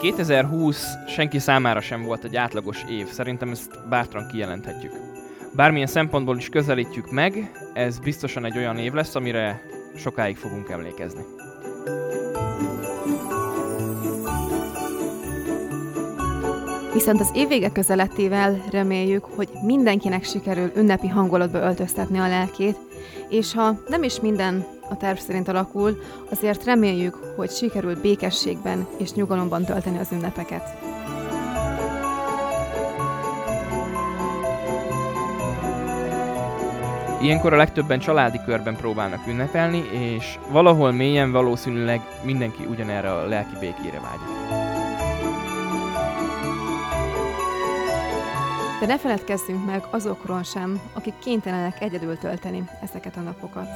2020 senki számára sem volt egy átlagos év, szerintem ezt bátran kijelenthetjük. Bármilyen szempontból is közelítjük meg, ez biztosan egy olyan év lesz, amire sokáig fogunk emlékezni. Viszont az évvége közelettével reméljük, hogy mindenkinek sikerül ünnepi hangulatba öltöztetni a lelkét, és ha nem is minden a terv szerint alakul, azért reméljük, hogy sikerül békességben és nyugalomban tölteni az ünnepeket. Ilyenkor a legtöbben családi körben próbálnak ünnepelni, és valahol mélyen valószínűleg mindenki ugyanerre a lelki békére vágyik. De ne feledkezzünk meg azokról sem, akik kénytelenek egyedül tölteni ezeket a napokat.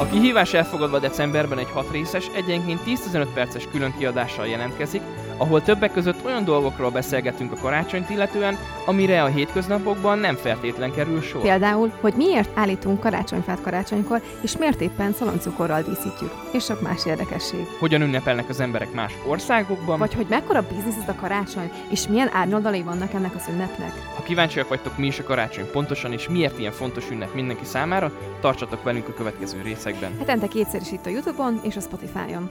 A kihívás elfogadva decemberben egy 6 részes, egyenként 10-15 perces külön kiadással jelentkezik, ahol többek között olyan dolgokról beszélgetünk a karácsonyt illetően, amire a hétköznapokban nem feltétlen kerül sor. Például, hogy miért állítunk karácsonyfát karácsonykor, és miért éppen szaloncukorral díszítjük, és sok más érdekesség. Hogyan ünnepelnek az emberek más országokban, Vagy hogy mekkora biznisz ez a karácsony, és milyen árnyoldalai vannak ennek az ünnepnek. ha kíváncsiak vagytok mi is a karácsony pontosan, és miért ilyen fontos ünnep mindenki számára, tartsatok velünk a következő részekben. Hetente kétszer is itt a Youtube-on és a Spotify-on.